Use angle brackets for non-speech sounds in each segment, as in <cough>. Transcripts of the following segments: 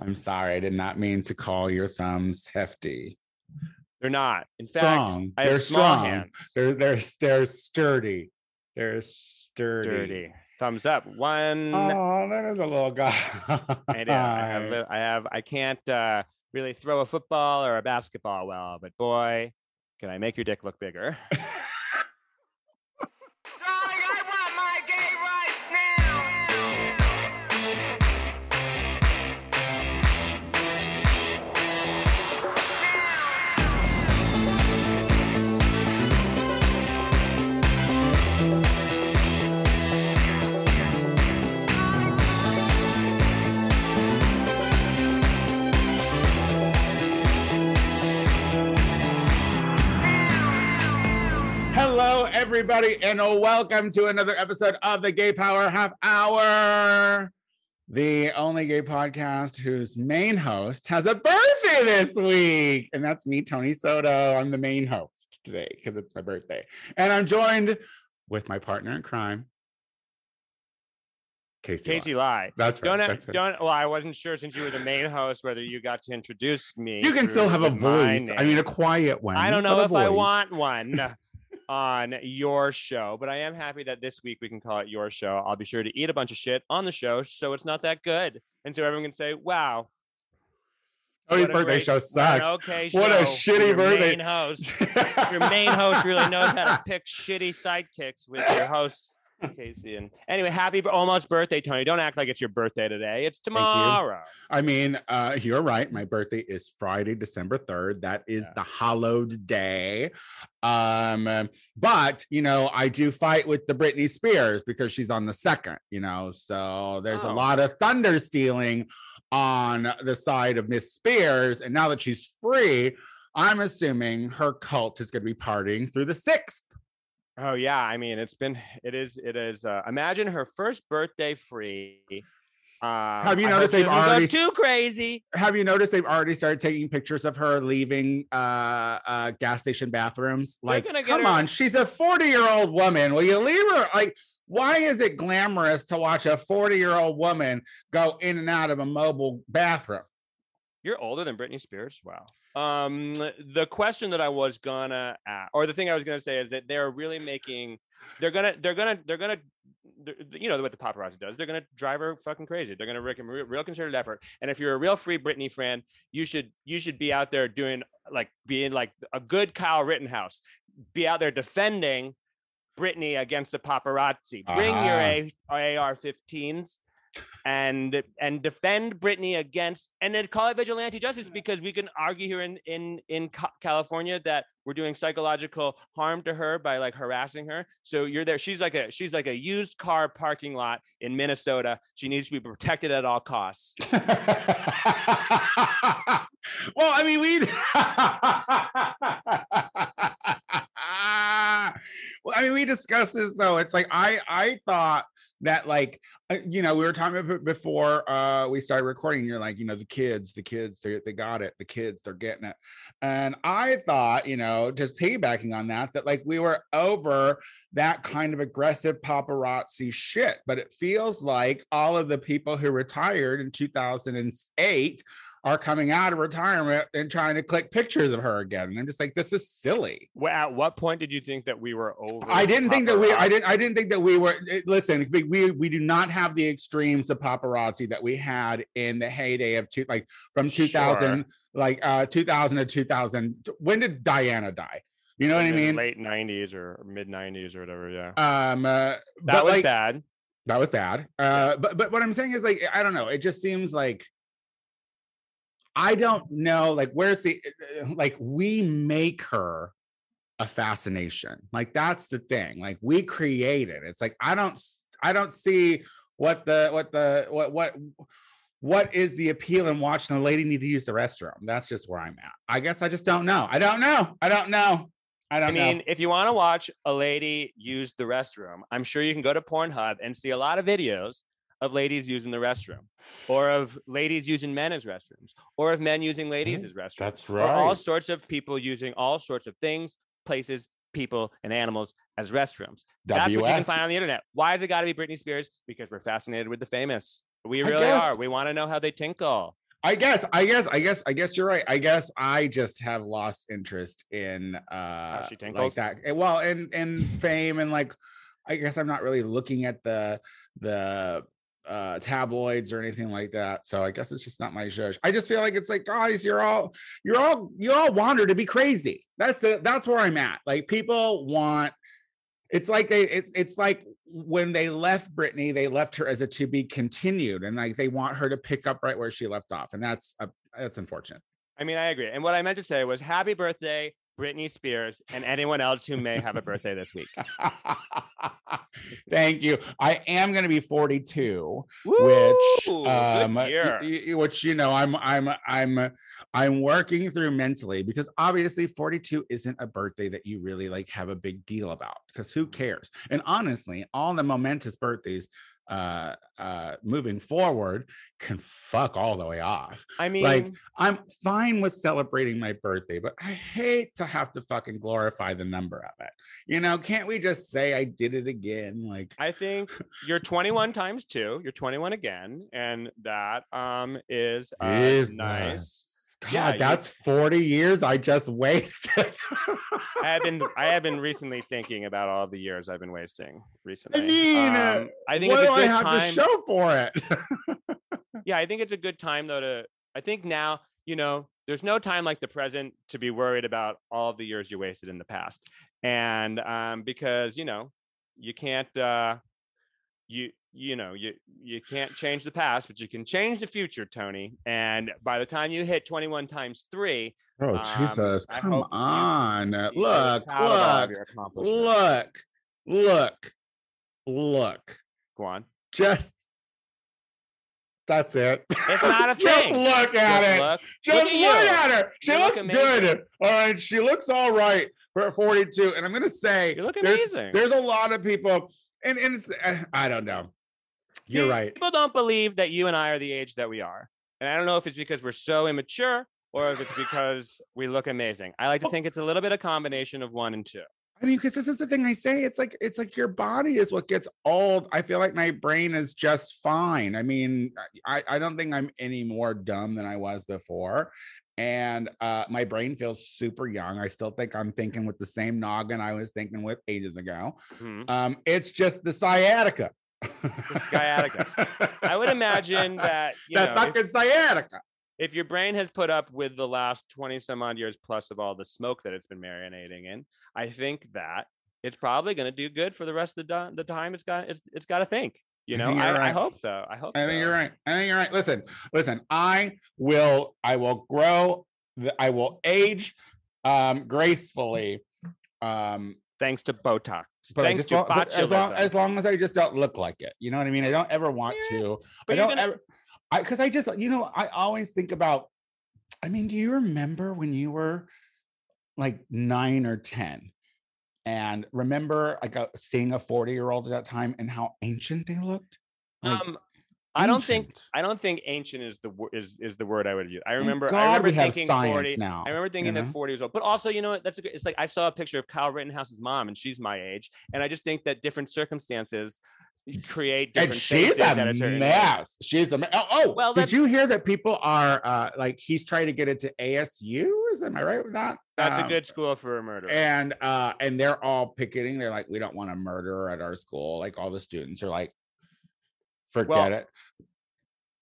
I'm sorry. I did not mean to call your thumbs hefty. They're not. In fact, Strong. I They're strong. hands. They're they're they're sturdy. They're sturdy. Dirty. Thumbs up. One. Oh, that is a little guy. I do. I have. I have. I can't uh, really throw a football or a basketball well, but boy, can I make your dick look bigger? <laughs> Hello, everybody, and welcome to another episode of the Gay Power Half Hour, the only gay podcast whose main host has a birthday this week. And that's me, Tony Soto. I'm the main host today because it's my birthday. And I'm joined with my partner in crime, Casey. Casey. Lie. That's right. Don't that's right. don't. Well, I wasn't sure since you were the main host whether you got to introduce me. You can still have a voice. I mean, a quiet one. I don't know if I want one <laughs> <laughs> on your show, but I am happy that this week we can call it your show. I'll be sure to eat a bunch of shit on the show so it's not that good. And so everyone can say, wow. Oh, what a birthday great- show sucked. Okay, What a shitty your birthday. Main host. <laughs> Your main host really knows how to <laughs> pick shitty sidekicks with your host, Casey. And anyway, happy almost birthday, Tony. Don't act like it's your birthday today. It's tomorrow. I mean, uh, you're right. My birthday is Friday, December 3rd. That is Yeah. the hallowed day. Um, but you know, I do fight with the Britney Spears because she's on the second, you know. So there's a Oh. lot of thunder stealing on the side of Miss Spears. And now that she's free, I'm assuming her cult is gonna be partying through the sixth. Oh yeah, I mean it's been it is it is. Uh, imagine her first birthday free. Um, Have you noticed they've already too crazy? Have you noticed they've already started taking pictures of her leaving uh, uh gas station bathrooms? Like, come her- on, she's a 40 year old woman. Will you leave her? Like, why is it glamorous to watch a 40 year old woman go in and out of a mobile bathroom? You're older than Britney Spears. Wow. Um, the question that I was gonna ask, or the thing I was gonna say is that they're really making, they're gonna, they're gonna, they're gonna, they're- you know what the paparazzi does. They're gonna drive her fucking crazy. They're gonna make a real, concerted effort. And if you're a real free Britney fan, you should, you should be out there doing like being like a good Kyle Rittenhouse. Be out there defending Britney against the paparazzi. Bring Ah. your A- AR-15s and and defend Britney against and then call it vigilante justice because we can argue here in in in California that we're doing psychological harm to her by like harassing her. So you're there. She's like a she's like a used car parking lot in Minnesota. She needs to be protected at all costs. <laughs> well, I mean, we. <laughs> well, I mean, we discussed this though. It's like I I thought that like uh, you know we were talking about before uh we started recording. You're like you know the kids, the kids they they got it. The kids they're getting it, and I thought you know just piggybacking on that that like we were over that kind of aggressive paparazzi shit. But it feels like all of the people who retired in 2008 are coming out of retirement and trying to click pictures of her again. And I'm just like, this is silly. Wh- At what point did you think that we were over? I didn't think that we I didn't I didn't think that we were eh, listen, we we, do not have the extremes of paparazzi that we had in the heyday of two like from 2000 like uh 2000 to 2000 when did Diana die? You know what I mean? Late '90s or mid '90s or whatever. Yeah, Um uh, that was like bad. that was bad. Uh but but what I'm saying is like I don't know, it just seems like I don't know like where's the uh, like we make her a fascination. Like that's the thing. Like we create it. It's like I don't I don't see what the what the what what what is the appeal in watching a lady need to use the restroom? That's just where I'm at. I guess I just don't know. I don't know. I don't know. I don't I mean, know. if you want to watch a lady use the restroom, I'm sure you can go to Pornhub and see a lot of videos of ladies using the restroom, or of ladies using men as restrooms, or of men using ladies Mhm. as restrooms. That's or all sorts of people using all sorts of things, places, people, and animals as restrooms. That's what you can find on the internet. Why has it got to be Britney Spears? Because we're fascinated with the famous. We really are. We want to know how they tinkle. I guess, I guess, I guess, I guess you're right. I guess I just have lost interest in uh like that. eh, Well, and and fame and like I guess I'm not really looking at the the uh tabloids or anything like that. So I guess it's just not my judge. I just feel like it's like, guys, you're all you're all you all want her to be crazy. That's the that's where I'm at. Like people want it's like they it's it's like when they left Britney, they left her as a to be continued, and like they want her to pick up right where she left off, and that's uh, that's unfortunate. I mean, I agree. And what I meant to say was happy birthday, Britney Spears, and anyone else who may have a birthday this week. <laughs> Thank you. I am going to be 42, which um which you know I'm I'm I'm I'm working through mentally because obviously 42 isn't a birthday that you really like have a big deal about because who cares? And honestly, all the momentous birthdays uh uh moving forward can fuck all the way off. I mean, like I'm fine with celebrating my birthday, but I hate to have to fucking glorify the number of it. You know, can't we just say I did it again? Like I think <laughs> you're 21 times two. You're 21 again, and that um is uh, is nice. God, Yeah, you- that's 40 years I just wasted. <laughs> I have been I have been recently thinking about all the years I've been wasting recently. I mean, uh, Um, I think what do I have time. to show for it? <laughs> yeah, I think it's a good time though to I think now, you know, there's no time like the present to be worried about all the years you wasted in the past. And um because, you know, you can't uh you you know, you you can't change the past, but you can change the future, Tony. And by the time you hit 21 times 3, Oh Um, Jesus! I Come hope you- on! you look! proud of all of Look! Look! Look! Look! Go on. Just that's it. It's not a <laughs> Just thing. look at Just it. look. Just Look look, at you. at her. She You looks amazing. good. All right, she looks all right for 42. And I'm gonna say You look there's, amazing. there's a lot of people, and, and it's eh, I don't know. You're right. People don't believe that you and I are the age that we are. And I don't know if it's because we're so immature or if it's because we look amazing. I like to think it's a little bit of combination of one and two. I mean, because this is the thing I say. It's like it's like your body is what gets old. I feel like my brain is just fine. I mean, I, I don't think I'm any more dumb than I was before. And uh, my brain feels super young. I still think I'm thinking with the same noggin I was thinking with ages ago. Mhm. Um, it's just the sciatica. The sciatica. I would imagine <laughs> that, you that know, if- fucking sciatica. if your brain has put up with the last 20 some odd years plus of all the smoke that it's been marinating in, I think that it's probably going to do good for the rest of the, the time it's got it's, it's got to think. You know, think I, you're I hope so. I hope I so. think you're right. I think you're right. Listen, listen. I will. I will grow. I will age um, gracefully. Um, Thanks to Botox. but Thanks to don't- as long as long as I just don't look like it. You know what I mean? I don't ever want Yeah, to. but I don't gonna- ever. I because I just you know I always think about. I mean, do you remember when you were like nine or ten? And remember, like uh, seeing a forty-year-old at that time and how ancient they looked. Like, um, I don't think. I don't think ancient is the is is the word I would use. I Thank remember I remember we have thinking science 40. now. I remember thinking you that 40 years old. But also, you know what? That's a good it's like I saw a picture of Kyle Rittenhouse's mom and she's my age. And I just think that different circumstances create different and she's a a mess. She's a mess. Oh, oh Well, did you hear that people are uh like he's trying to get into ASU? Is am I right with that? That's a Um, good school for a murder. And uh and they're all picketing. They're like, we don't want a murderer at our school. Like all the students are like, forget Well, it.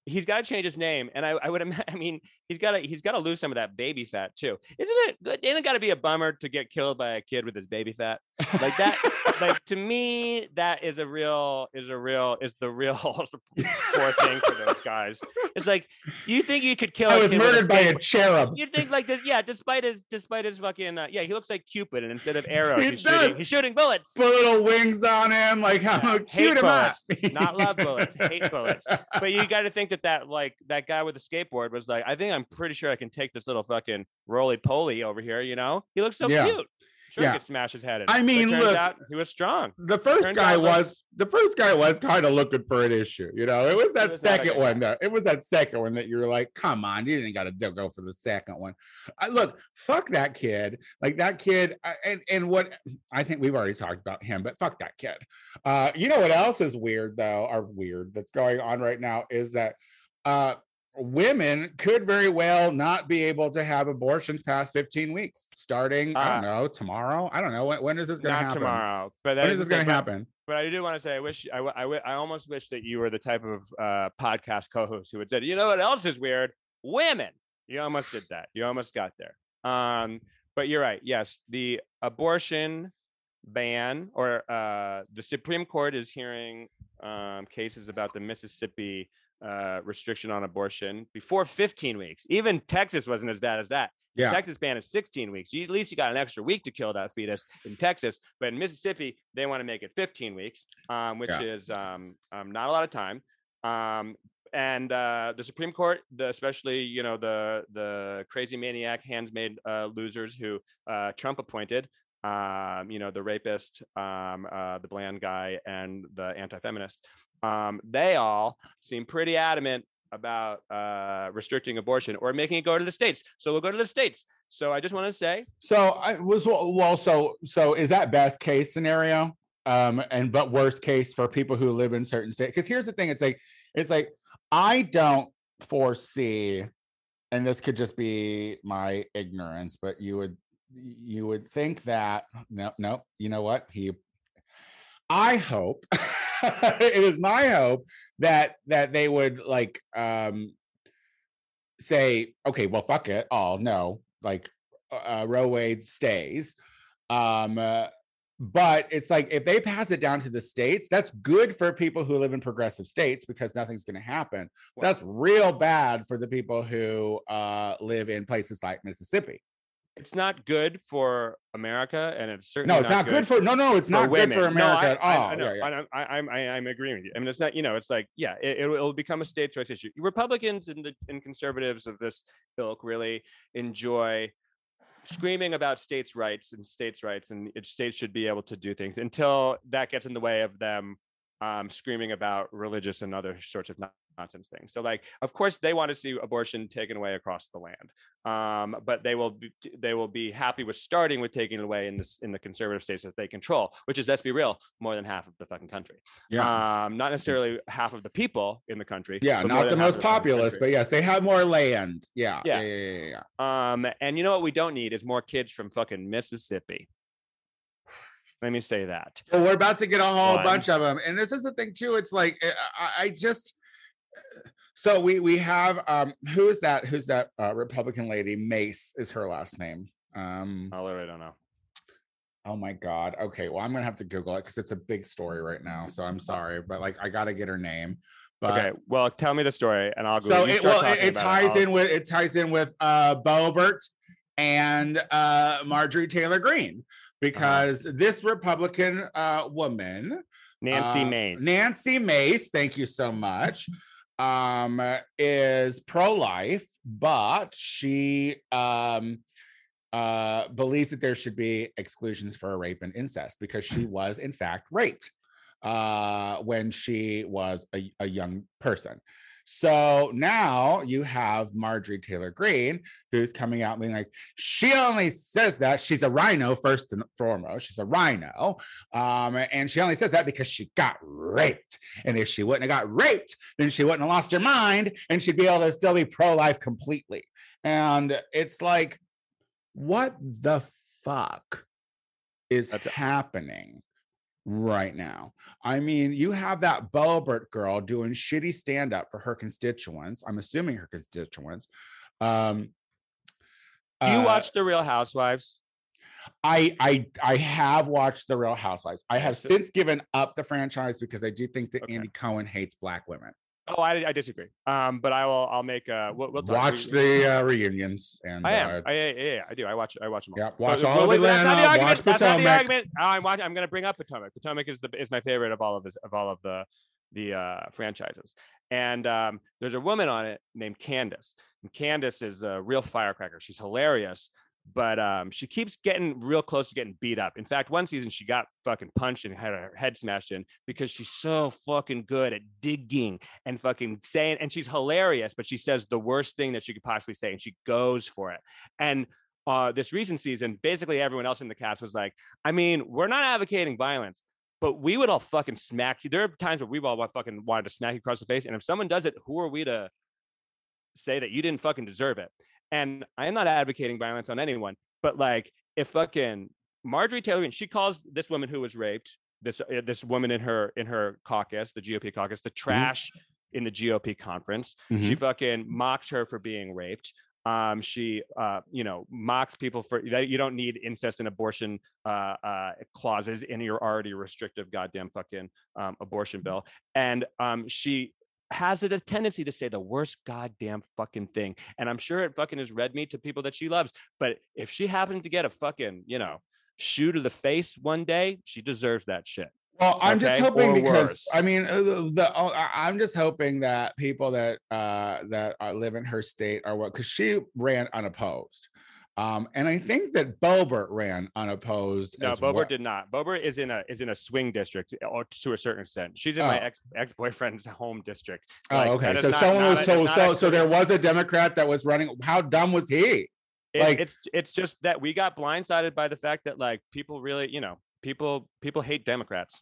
he's got to change his name, and I, I would imagine. <laughs> I mean, he's got to he's got to lose some of that baby fat too, isn't it? good- Ain't it got to be a bummer to get killed by a kid with his baby fat? Like that. like to me, that is a real is a real is the real <laughs> poor thing for those guys. It's like you think you could kill. I was murdered by a cherub. You think like this? Yeah, despite his despite his fucking uh, yeah, he looks like Cupid, and instead of <laughs> arrows, He he's shooting he's shooting bullets. Put little wings on him, like how Yeah, cute am I? Not love bullets, hate bullets. But you <laughs> got to think that that like that guy with the skateboard was like, I think I'm pretty sure I can take this little fucking roly poly over here. You know, he looks so Yeah. cute. Sure, Yeah. could smash his head in. I mean, look, out he was strong. the first guy out, like- was the first guy was kind of looking for an issue. You know, it was that was second one. That, it was that second one that you're like, come on, you didn't got to go for the second one. I, look, fuck that kid. Like that kid, and and what I think we've already talked about him, but fuck that kid. Uh, you know what else is weird though, or weird that's going on right now is that uh women could very well not be able to have abortions past 15 weeks, starting, I don't Uh, know, tomorrow. I don't know. When, when is this going to Not happen? tomorrow, but When is this going to happen? But I do want to say, I wish, I, I, I almost wish that you were the type of uh, podcast co-host who would say, you know what else is weird? Women. You almost did that. You almost got there. Um, but you're right. Yes, the abortion ban, or uh, the Supreme Court is hearing um, cases about the Mississippi uh, restriction on abortion before 15 weeks. Even Texas wasn't as bad as that. Yeah. Texas ban is 16 weeks. You, at least you got an extra week to kill that fetus in Texas. But in Mississippi, they want to make it 15 weeks, um, which Yeah. is um, um, not a lot of time. Um, and uh, the Supreme Court, the, especially you know the the crazy maniac hands-made uh, losers who uh, Trump appointed, um, you know the rapist, um, uh, the bland guy, and the anti-feminist, um, they all seem pretty adamant about uh, restricting abortion or making it go to the states. So we'll go to the states. So I just want to say, So I was well. So so is that best case scenario? Um, and but worst case for people who live in certain states. Because here's the thing: it's like it's like I don't foresee, and this could just be my ignorance, but you would you would think that no no you know what he I hope <laughs> it is my hope that that they would like um say, okay, well, fuck it, all no, like uh, Roe Wade stays. Um, uh, but it's like if they pass it down to the states, that's good for people who live in progressive states because nothing's going to happen. That's real bad for the people who uh, live in places like Mississippi. It's not good for America, and it's certainly No, it's not, good, for no, no, it's for not women. good for No, America I, at I- all. I, know, Yeah, yeah. I, I, I, am I, I'm agreeing with you. I mean, it's not, you know, it's like, yeah, it, it'll become a states' rights issue. Republicans and the and conservatives of this ilk really enjoy screaming about states' rights and states' rights, and states should be able to do things until that gets in the way of them um, screaming about religious and other sorts of nonsense things. So, like, of course, they want to see abortion taken away across the land, um, but they will be, they will be happy with starting with taking it away in this in the conservative states that they control, which is let's be real, more than half of the fucking country. yeah. Um, not necessarily half of the people in the country. yeah, not the most populous, but yes, they have more land. Yeah, yeah, Yeah. yeah, yeah. yeah. Um, and you know what we don't need is more kids from fucking Mississippi. Let me say that. Well, we're about to get a whole One. bunch of them, and this is the thing too. It's like eh, I, I just so we we have um who is that? Who's that uh, Republican lady? Mace is her last name. Um, I literally don't know. oh my god. Okay, well I'm gonna have to Google it because it's a big story right now. So I'm sorry, but like I gotta get her name. But okay, well, tell me the story, and I'll go. so it well it, it ties in with it ties in with uh Boebert and uh Marjorie Taylor Greene because this Republican uh woman Nancy uh, Mace. Nancy Mace, thank you so much. Um, is pro-life, but she um uh believes that there should be exclusions for rape and incest because she <laughs> was in fact raped uh when she was a, a young person. So now you have Marjorie Taylor Greene, who's coming out being like, she only says that she's a RINO first and foremost. She's a RINO. Um, and she only says that because she got raped. And if she wouldn't have got raped, then she wouldn't have lost her mind and she'd be able to still be pro-life completely. And it's like, what the fuck is happening right now? I mean, you have that Boebert girl doing shitty stand-up for her constituents. I'm assuming her constituents. Um, Do you uh, watch The Real Housewives? I I I have watched The Real Housewives. I have <laughs> since given up the franchise because I do think that Okay. Andy Cohen hates black women. Oh, I, I disagree. Um, but I will. I'll make. Uh, we'll, we'll. Watch the uh, reunions and I am. uh, I, yeah, yeah, yeah, I do. I watch. I watch them all. yeah, watch all of wait, not the Atlanta. argument. Watch That's not the Potomac. argument. I'm watching. I'm going to bring up Potomac. Potomac is the is my favorite of all of his of all of the the uh, franchises. And um, there's a woman on it named Candace. And Candace is a real firecracker. She's hilarious, but um, she keeps getting real close to getting beat up. In fact, one season she got fucking punched and had her head smashed in because she's so fucking good at digging and fucking saying. And she's hilarious, but she says the worst thing that she could possibly say, and she goes for it. And uh, this recent season, basically everyone else in the cast was like, I mean, we're not advocating violence, but we would all fucking smack you. There are times where we've all fucking wanted to smack you across the face. And if someone does it, who are we to say that you didn't fucking deserve it. And I am not advocating violence on anyone, but like if fucking Marjorie Taylor Greene, she calls this woman who was raped, this uh, this woman in her in her caucus, the GOP caucus, the trash in the GOP conference. She fucking mocks her for being raped. Um, she, uh, you know, mocks people for that. You don't need incest and abortion uh, uh, clauses in your already restrictive goddamn fucking um, abortion bill. And um, she has it a tendency to say the worst goddamn fucking thing. And I'm sure it fucking is red meat to people that she loves. But if she happened to get a fucking, you know, shoe to the face one day, she deserves that shit. Well, I'm just hoping or because worse. I mean, uh, the, I- I'm just hoping that people that uh that uh, live in her state are what because she ran unopposed, um, and I think that Boebert ran unopposed. No, as Boebert well. did not. Boebert is in a is in a swing district or to a certain extent. She's in my Oh. ex ex boyfriend's home district. Oh, okay. So not- someone was so so so there was a Democrat that was running. How dumb was he? It- like- it's it's just that we got blindsided by the fact that like people really, you know, people people hate Democrats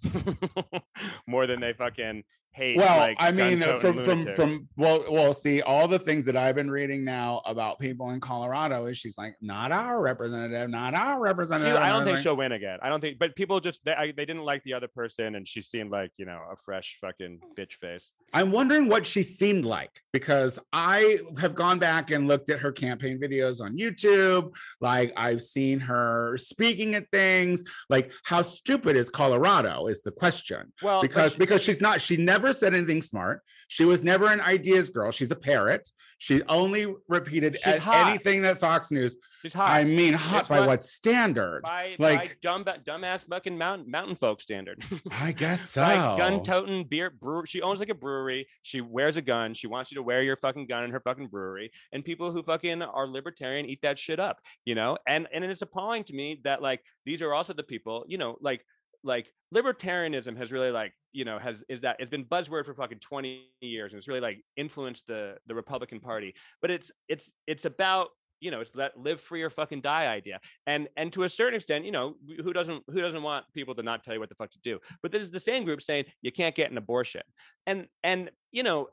<laughs> more than they fucking hate. Well, like, I mean, uh, from from from well, well, see, all the things that I've been reading now about people in Colorado is she's like, not our representative, not our She- representative. I don't think she'll win again. I don't think, but people just they, I, they didn't like the other person, and she seemed like you know a fresh fucking bitch face. I'm wondering what she seemed like because I have gone back and looked at her campaign videos on YouTube. Like I've seen her speaking at things. Like how stupid is Colorado is the question. Well, Because she- because she's not she never said anything smart. She was never an ideas girl. She's a parrot. She only repeated a- anything that Fox News. she's hot. I mean, hot by what- what standard? by, like- by dumb dumbass fucking mountain mountain folk standard. <laughs> I guess so. like gun toting beer brewer. She owns like a brewery. She wears a gun. She wants you to wear your fucking gun in her fucking brewery. And people who fucking are libertarian eat that shit up, you know? And and it's appalling to me that like these are also the people, you know, like like libertarianism has really like you know has is that it's been buzzword for fucking 20 years and it's really like influenced the the republican party but it's it's it's about you know it's that live free or fucking die idea and and to a certain extent you know who doesn't who doesn't want people to not tell you what the fuck to do but this is the same group saying you can't get an abortion and and you know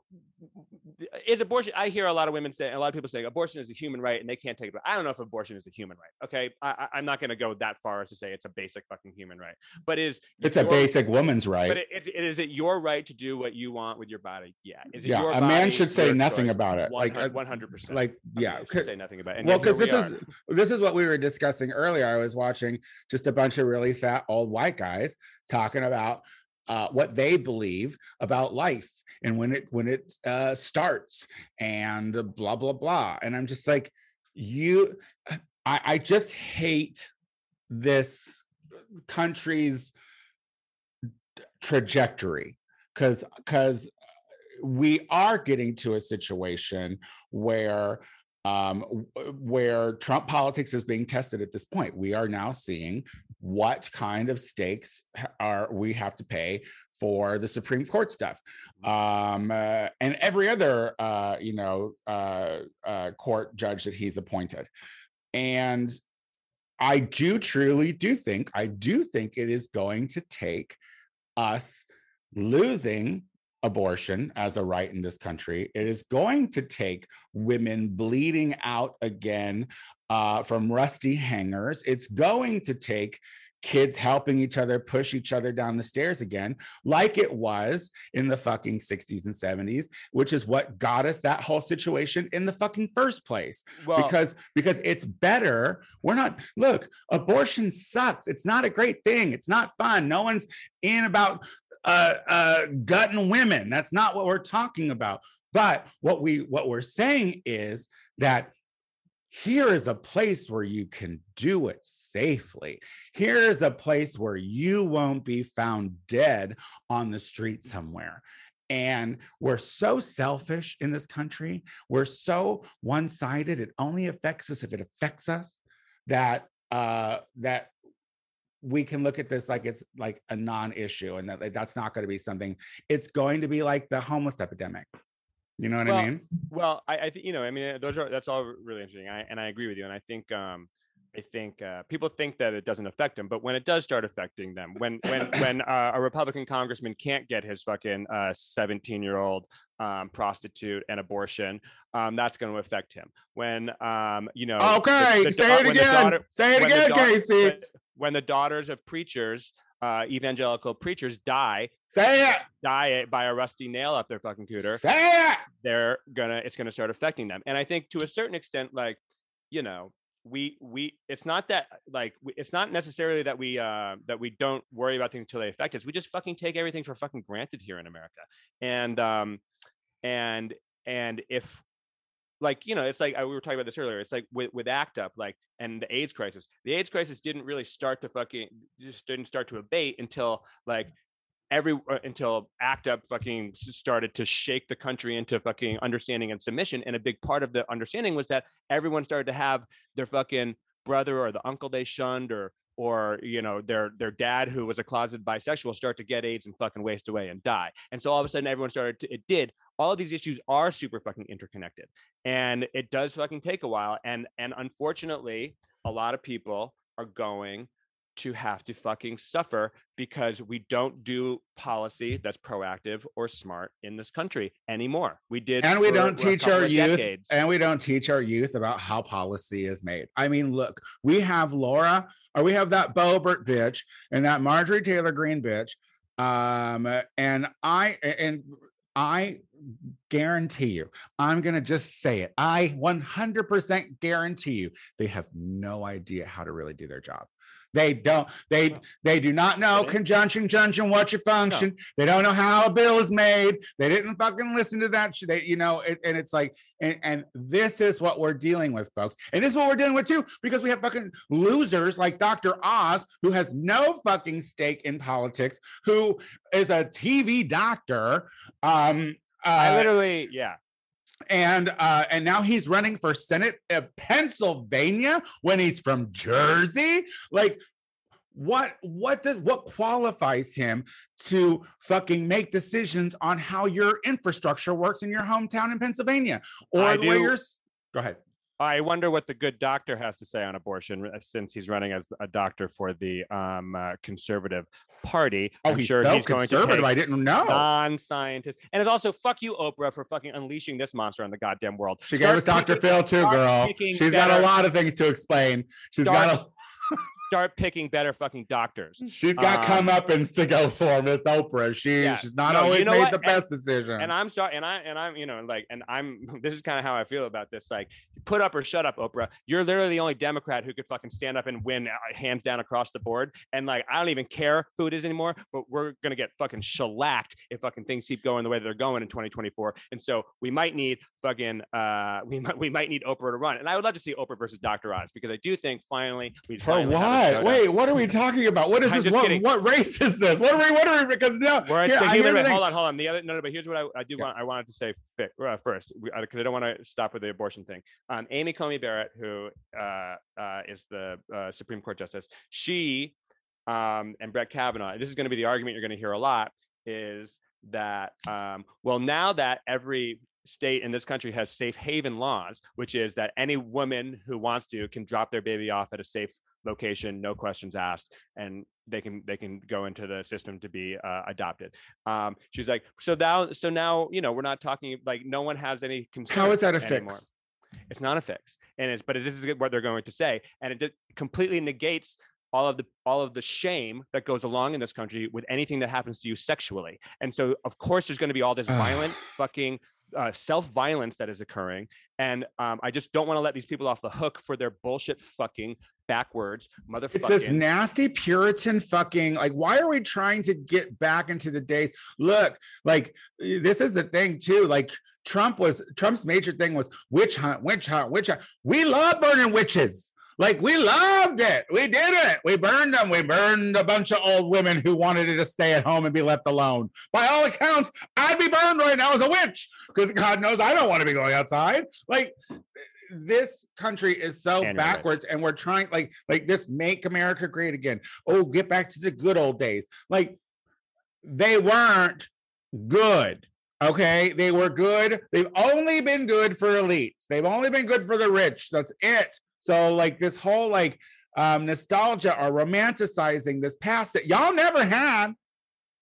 is abortion i hear a lot of women say a lot of people saying abortion is a human right and they can't take it. I don't know if abortion is a human right okay? I, i'm not going to go that far as to say it's a basic fucking human right but is it's a basic woman's right. but it, it, it is it your right to do what you want with your body? Yeah. Is it Yeah, your a man should say nothing choice? about it, like, uh, 100% like yeah, should say nothing about it. And well because this we is this is what we were discussing earlier. I was watching just a bunch of really fat old white guys talking about uh, what they believe about life and when it when it uh, starts and blah blah blah. And i'm just like you i i just hate this country's trajectory because because we are getting to a situation where um, where Trump politics is being tested at this point. We are now seeing what kind of stakes are we have to pay for the Supreme Court stuff, um, uh, and every other uh, you know uh, uh, court judge that he's appointed, and I do truly do think I do think it is going to take us losing abortion as a right in this country. It is going to take women bleeding out again uh, from rusty hangers. It's going to take kids helping each other push each other down the stairs again, like it was in the fucking 60s and 70s, which is what got us that whole situation in the fucking first place well, because because it's better we're not look abortion sucks it's not a great thing it's not fun no one's in about uh uh gutting women that's not what we're talking about but what we what we're saying is that here is a place where you can do it safely. Here is a place where you won't be found dead on the street somewhere. And we're so selfish in this country. We're so one-sided. It only affects us if it affects us. That uh, that we can look at this like it's like a non-issue, and that like, that's not going to be something. It's going to be like the homeless epidemic. You know what I mean? well, I, I think you know. I mean, those are that's all really interesting. I, and I agree with you. And I think, um, I think uh, people think that it doesn't affect them, but when it does start affecting them, when when <coughs> when uh, a Republican congressman can't get his fucking seventeen year old um, prostitute and abortion, um, that's going to affect him. When um, you know, Okay, the say da- it when the again. daughter- say it when the again, daugh- Casey. when- when the daughters of preachers, uh, evangelical preachers, die Say it. die it by a rusty nail up their fucking cooter, Say it. they're gonna it's gonna start affecting them. And I think to a certain extent, like you know, we we it's not that like we, it's not necessarily that we uh that we don't worry about things until they affect us. We just fucking take everything for fucking granted here in America. And um and and if like you know it's like uh, we were talking about this earlier it's like with, with act up like and the aids crisis the aids crisis didn't really start to fucking just didn't start to abate until like every uh, until act up fucking started to shake the country into fucking understanding and submission and a big part of the understanding was that everyone started to have their fucking brother or the uncle they shunned or or you know their their dad who was a closeted bisexual start to get AIDS and fucking waste away and die. And so all of a sudden everyone started to, it did. All of these issues are super fucking interconnected. And it does fucking take a while and and unfortunately a lot of people are going to have to fucking suffer because we don't do policy that's proactive or smart in this country anymore. We did and we for don't teach our youth decades. and we don't teach our youth about how policy is made i mean look we have laura or we have that Boebert bitch and that marjorie taylor Greene bitch um and i and i guarantee you i'm gonna just say it i 100% guarantee you they have no idea how to really do their job they don't they they do not know conjunction junction what's your function. They don't know how a bill is made. They didn't fucking listen to that shit they, you know it, and it's like and, and this is what we're dealing with folks. And this is what we're dealing with too because we have fucking losers like dr oz who has no fucking stake in politics who is a tv doctor um I uh, literally, yeah. And uh and now he's running for senate of pennsylvania when he's from jersey? Like what what does what qualifies him to fucking make decisions on how your infrastructure works in your hometown in pennsylvania? Or I the way do- you're go ahead I wonder what the good doctor has to say on abortion uh, since he's running as a doctor for the um, uh, conservative party. oh I'm he's sure so he's going to take i didn't know Non-scientist, And it's also fuck you, Oprah, for fucking unleashing this monster on the goddamn world. she Start gave us dr phil too girl she's got a lot of things to explain She's Start got a Start picking better fucking doctors. she's got Um, comeuppance to go for miss oprah she Yeah. she's not No, you always know made what? the And- best decision And I'm sorry, and I and I'm, you know, like, and I'm. <laughs> This is kind of how I feel about this. Like, put up or shut up, Oprah. You're literally the only Democrat who could fucking stand up and win uh, hands down across the board. And like, I don't even care who it is anymore. But we're gonna get fucking shellacked if fucking things keep going the way they're going in 2024. And so we might need fucking, uh, <laughs> we might we might need Oprah to run. And I would love to see Oprah versus Dr. Oz because I do think finally we For finally have a what? Wait, what are we talking about? What is I'm this? What, kidding. what race is this? What are we? What are we? Because no, We're here, I- human here's the Hold on, hold on. The other no, no, but here's what I, I do Yeah. want. I wanted to say uh, first because I don't want to stop with the abortion thing. Um, Amy Coney Barrett, who uh, uh, is the uh, Supreme Court justice, she um, and Brett Kavanaugh. This is going to be the argument you're going to hear a lot. Is that um, well now that every state in this country has safe haven laws, which is that any woman who wants to can drop their baby off at a safe location, no questions asked, and they can they can go into the system to be uh, adopted. Um, she's like, so now so now you know we're not talking like no one has any concern. How is that a anymore. fix? It's not a fix, and it's but this is what they're going to say, and it completely negates all of the all of the shame that goes along in this country with anything that happens to you sexually. And so, of course, there's going to be all this violent fucking uh, self violence that is occurring, and um, I just don't want to let these people off the hook for their bullshit fucking backwards motherfucking. It's this nasty Puritan fucking like. Why are we trying to get back into the days? Look, like this is the thing too. Like Trump was Trump's major thing was witch hunt, witch hunt, witch hunt. We love burning witches. Like we loved it. We did it. We burned them. We burned a bunch of old women who wanted to stay at home and be left alone. By all accounts, I'd be burned right now as a witch because God knows I don't want to be going outside. Like this country is so And you're right. backwards and we're trying like like this make america great again oh get back to the good old days like they weren't good okay they were good they've only been good for elites they've only been good for the rich that's it So like this whole like um nostalgia or romanticizing this past that y'all never had.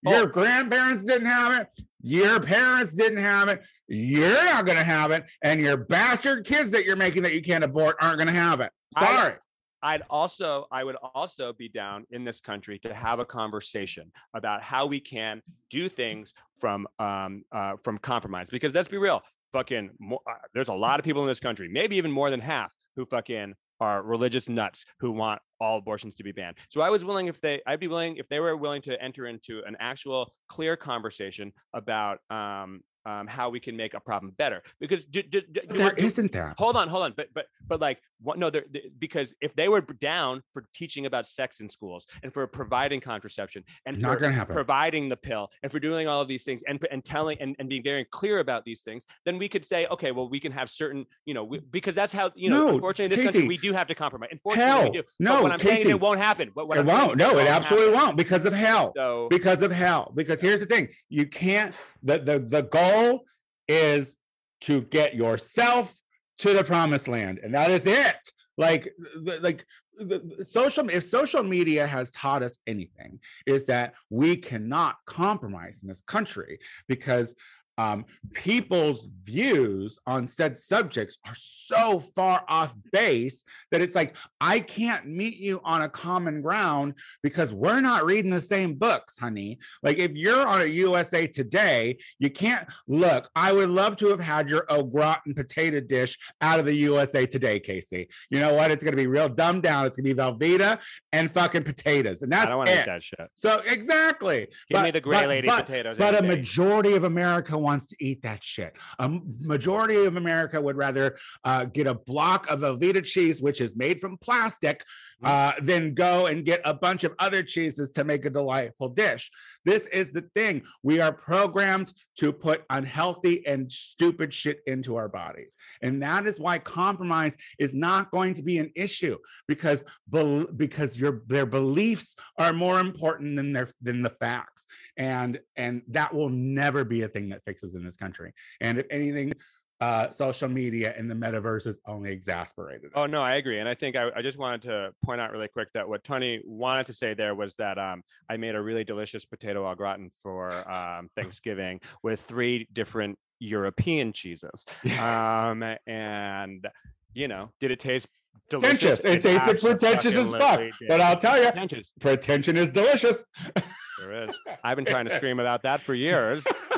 Your Oh. grandparents didn't have it. Your parents didn't have it. You're not gonna have it, and your bastard kids that you're making that you can't abort aren't gonna have it. Sorry. I'd also I would also be down in this country to have a conversation about how we can do things from um uh from compromise because let's be real fucking mo- uh, there's a lot of people in this country maybe even more than half who fucking are religious nuts who want all abortions to be banned. So I was willing if they I'd be willing if they were willing to enter into an actual clear conversation about um um, how we can make a problem better because do, do, do, there isn't that. hold on hold on but but but like what no they're, because if they were down for teaching about sex in schools and for providing contraception and Not gonna happen. providing the pill and for doing all of these things and and telling and, and being very clear about these things then we could say okay well we can have certain you know we, because that's how you know No, unfortunately in this Casey. country we do have to compromise unfortunately Hell, we do no, what i'm saying it won't happen but what it I'm won't. No, it absolutely happen. won't because of hell. so because of hell. Because here's the thing: you can't. the the The goal is to get yourself to the promised land, and that is it. Like, the, like the, the social. If social media has taught us anything, is that we cannot compromise in this country because. Um, people's views on said subjects are so far off base that it's like I can't meet you on a common ground because we're not reading the same books, honey. Like if you're on a USA Today, you can't look. I would love to have had your au gratin potato dish out of the USA Today, Casey. You know what? It's gonna be real dumbed down. It's gonna be Velveeta and fucking potatoes, and i that's don't want to eat that shit So exactly. give But- me the gray but- lady but- potatoes but a day. majority of America wants to eat that shit. A majority of America would rather uh, get a block of Velveeta cheese, which is made from plastic, Mm. uh, than go and get a bunch of other cheeses to make a delightful dish. This is the thing. We are programmed to put unhealthy and stupid shit into our bodies. And that is why compromise is not going to be an issue because because your their beliefs are more important than their than the facts and and that will never be a thing that fixes in this country and if anything uh social media and the metaverse is only exasperated. Oh no, I agree, and I think I, I just wanted to point out really quick that what Tony wanted to say there was that um, I made a really delicious potato au gratin for um, Thanksgiving with three different European cheeses, um, and you know, did it taste delicious? pretentious it tasted pretentious as fuck but i'll tell you pretension is delicious There is. I've been trying to scream about that for years. <laughs>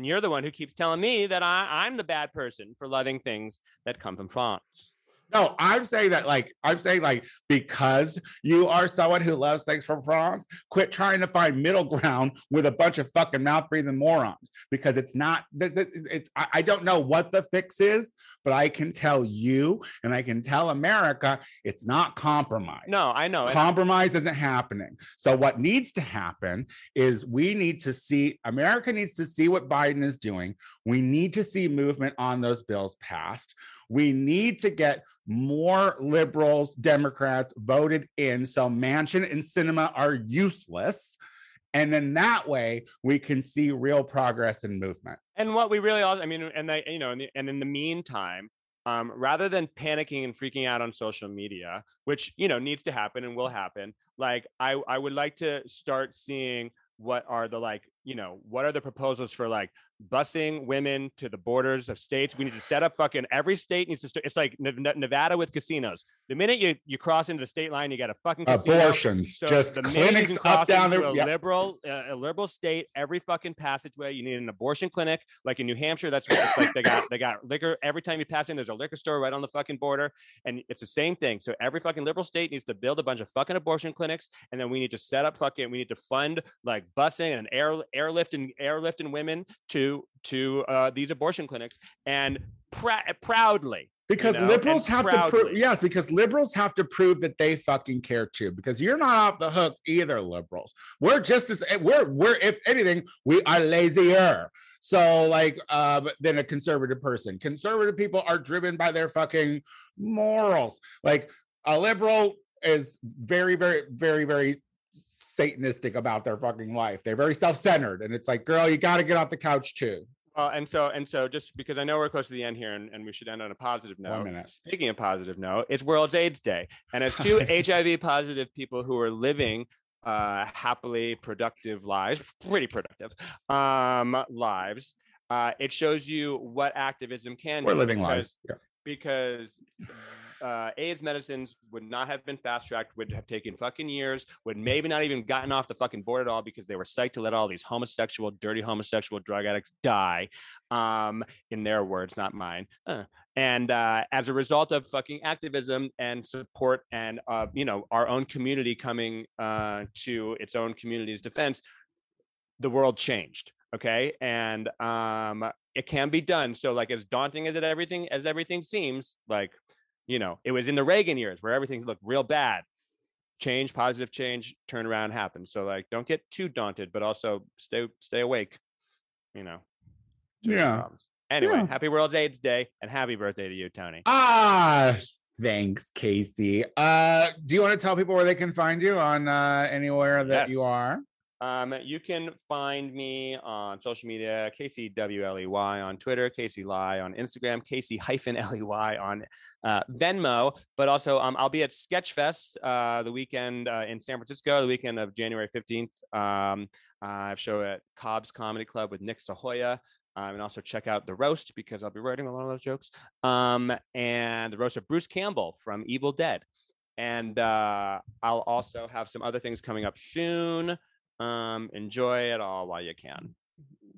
And you're the one who keeps telling me that I, I'm the bad person for loving things that come from France. No, I'm saying that like I'm saying like because you are someone who loves things from France, quit trying to find middle <laughs> ground with a bunch of fucking mouth breathing morons because it's not it's I I don't know what the fix is, but I can tell you and I can tell America it's not compromise. No, I know. compromise isn't happening. So what needs to happen is we need to see America needs to see what Biden is doing. We need to see movement on those bills passed. We need to get more liberals, Democrats voted in so Manchin and Sinema are useless. And then that way we can see real progress and movement. and what we really also, I mean, and they, you know, and, the, and in the meantime, um, rather than panicking and freaking out on social media, which you know needs to happen and will happen, like I, I would like to start seeing what are the like, you know, what are the proposals for like busing women to the borders of states? We need to set up fucking every state needs to. St- it's like Nev- Nev- Nevada with casinos. The minute you you cross into the state line, you got a fucking casino. Abortions, So just the clinics up down there. A Yep. liberal, uh, a liberal state. Every fucking passageway, you need an abortion clinic. Like in New Hampshire, that's what it's like. They got they got liquor every time you pass in. There's a liquor store right on the fucking border, and it's the same thing. So every fucking liberal state needs to build a bunch of fucking abortion clinics, and then we need to set up fucking. We need to fund like busing and air airlifting airlifting women to to uh, these abortion clinics, and prou- proudly Because know, liberals have to prove, yes, because liberals have to prove that they fucking care too. Because you're not off the hook either, liberals. We're just as eh, we're we're if anything, we are lazier. So like um than a conservative person. Conservative people are driven by their fucking morals. Like a liberal is very, very, very, very satanistic about their fucking life. They're very self-centered. And it's like, girl, you got to get off the couch too. Well, and so and so, just because I know we're close to the end here, and, and we should end on a positive note. minute. Speaking of positive note, it's World's AIDS Day, and as two <laughs> HIV positive people who are living uh, happily productive lives, pretty productive um, lives, uh, it shows you what activism can We're do. living because- lives. Yeah. because uh, AIDS medicines would not have been fast tracked, would have taken fucking years, would maybe not even gotten off the fucking board at all because they were psyched to let all these homosexual, dirty homosexual drug addicts die. Um, in their words, not mine. Uh, and uh, as a result of fucking activism and support and uh, you know our own community coming uh, to its own community's defense, the world changed. Okay, and um, it can be done. So like as daunting as it everything as everything seems, like you know, it was in the Reagan years where everything looked real bad. Change, positive change, turnaround happens. So like don't get too daunted, but also stay stay awake. You know. Yeah. problems. Anyway, Yeah. happy World's AIDS Day and happy birthday to you, Tony. Ah, thanks, Casey. Uh, do you want to tell people where they can find you on uh anywhere that you are? Um, you can find me on social media, KCWLEY on Twitter, Casey Ley on Instagram, Casey hyphen LEY on uh, Venmo. But also, um, I'll be at Sketchfest uh, the weekend uh, in San Francisco, the weekend of January 15th. Um, I have show at Cobb's Comedy Club with Nick Sahoya. Um, and also check out the roast because I'll be writing a lot of those jokes. Um, and the roast of Bruce Campbell from Evil Dead. And uh, I'll also have some other things coming up soon. Um, enjoy it all while you can.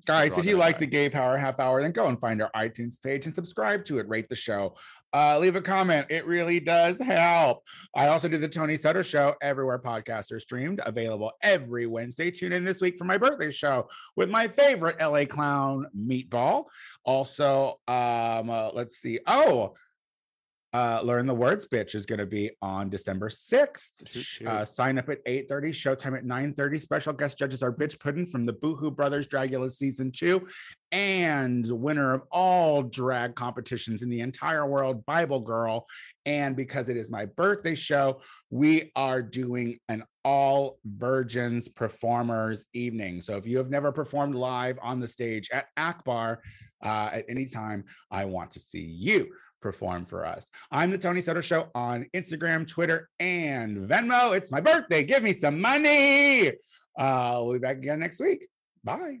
Guys, if you like the Gay Power Half Hour, then go and find our iTunes page and subscribe to it. Rate the show. Uh, leave a comment. It really does help. I also do the Tony Soto Show everywhere podcasts are streamed, available every Wednesday. Tune in this week for my birthday show with my favorite LA clown, Meatball. Also, um, uh, let's see. Oh, uh, Learn the Words Bitch is going to be on December 6th. Shoot, shoot. Uh, sign up at 8:30, showtime at 9:30. Special guest judges are Bitch Puddin from the Boulet Brothers Dragula season two, and winner of all drag competitions in the entire world, Bible Girl. And because it is my birthday show, we are doing an all virgins performers evening. So if you have never performed live on the stage at Akbar uh, at any time, I want to see you perform for us. I'm the Tony Soto Show on Instagram, Twitter, and Venmo. It's my birthday. Give me some money. Uh, we'll be back again next week. Bye.